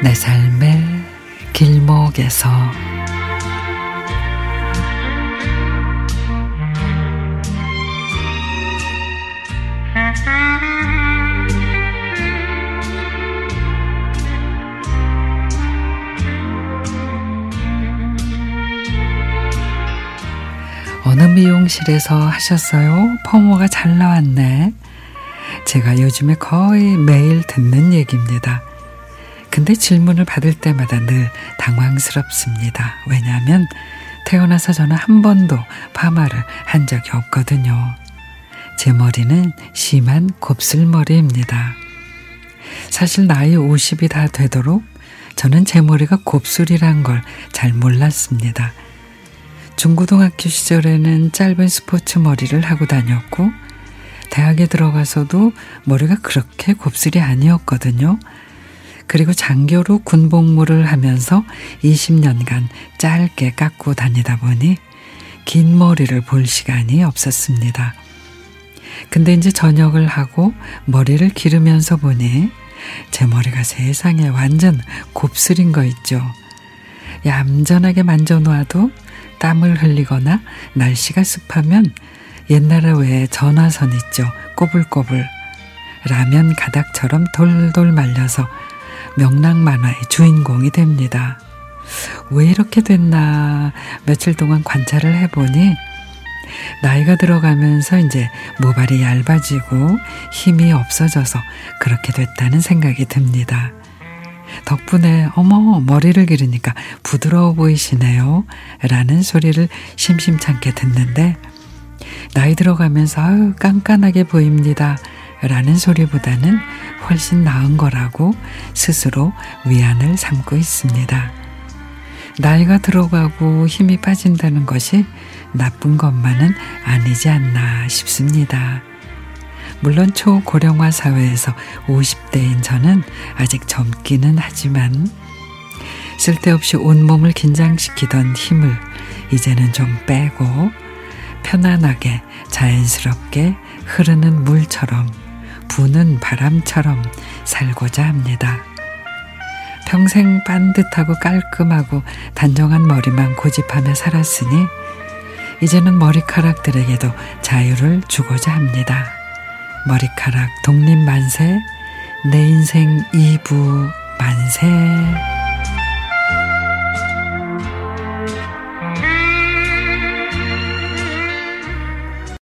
내 삶의 길목에서 어느 미용실에서 하셨어요? 펑어가 잘 나왔네. 제가 요즘에 거의 매일 듣는 얘기입니다. 근데 질문을 받을 때마다 늘 당황스럽습니다. 왜냐하면 태어나서 저는 한 번도 파마를 한 적이 없거든요. 제 머리는 심한 곱슬머리입니다. 사실 나이 50이 다 되도록 저는 제 머리가 곱슬이란 걸 잘 몰랐습니다. 중고등학교 시절에는 짧은 스포츠 머리를 하고 다녔고, 대학에 들어가서도 머리가 그렇게 곱슬이 아니었거든요. 그리고 장교로 군복무를 하면서 20년간 짧게 깎고 다니다 보니 긴 머리를 볼 시간이 없었습니다. 근데 이제 전역을 하고 머리를 기르면서 보니 제 머리가 세상에 완전 곱슬인 거 있죠. 얌전하게 만져놓아도 땀을 흘리거나 날씨가 습하면 옛날에 왜 전화선 있죠. 꼬불꼬불. 라면 가닥처럼 돌돌 말려서 명랑 만화의 주인공이 됩니다. 왜 이렇게 됐나 며칠 동안 관찰을 해보니 나이가 들어가면서 이제 모발이 얇아지고 힘이 없어져서 그렇게 됐다는 생각이 듭니다. 덕분에 어머 머리를 기르니까 부드러워 보이시네요 라는 소리를 심심찮게 듣는데 나이 들어가면서 아유 깐깐하게 보입니다 라는 소리보다는 훨씬 나은 거라고 스스로 위안을 삼고 있습니다. 나이가 들어가고 힘이 빠진다는 것이 나쁜 것만은 아니지 않나 싶습니다. 물론 초고령화 사회에서 50대인 저는 아직 젊기는 하지만 쓸데없이 온몸을 긴장시키던 힘을 이제는 좀 빼고 편안하게 자연스럽게 흐르는 물처럼 부는 바람처럼 살고자 합니다. 평생 반듯하고 깔끔하고 단정한 머리만 고집하며 살았으니 이제는 머리카락들에게도 자유를 주고자 합니다. 머리카락 독립 만세, 내 인생 2부 만세.